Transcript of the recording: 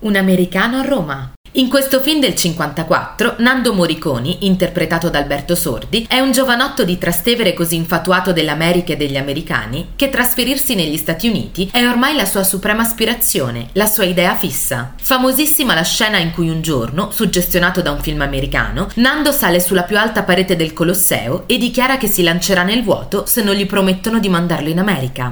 Un americano a Roma. In questo film del 54, Nando Moriconi, interpretato da Alberto Sordi, è un giovanotto di Trastevere così infatuato dell'America e degli americani che trasferirsi negli Stati Uniti è ormai la sua suprema aspirazione, la sua idea fissa. Famosissima la scena in cui un giorno, suggestionato da un film americano, Nando sale sulla più alta parete del Colosseo e dichiara che si lancerà nel vuoto se non gli promettono di mandarlo in America.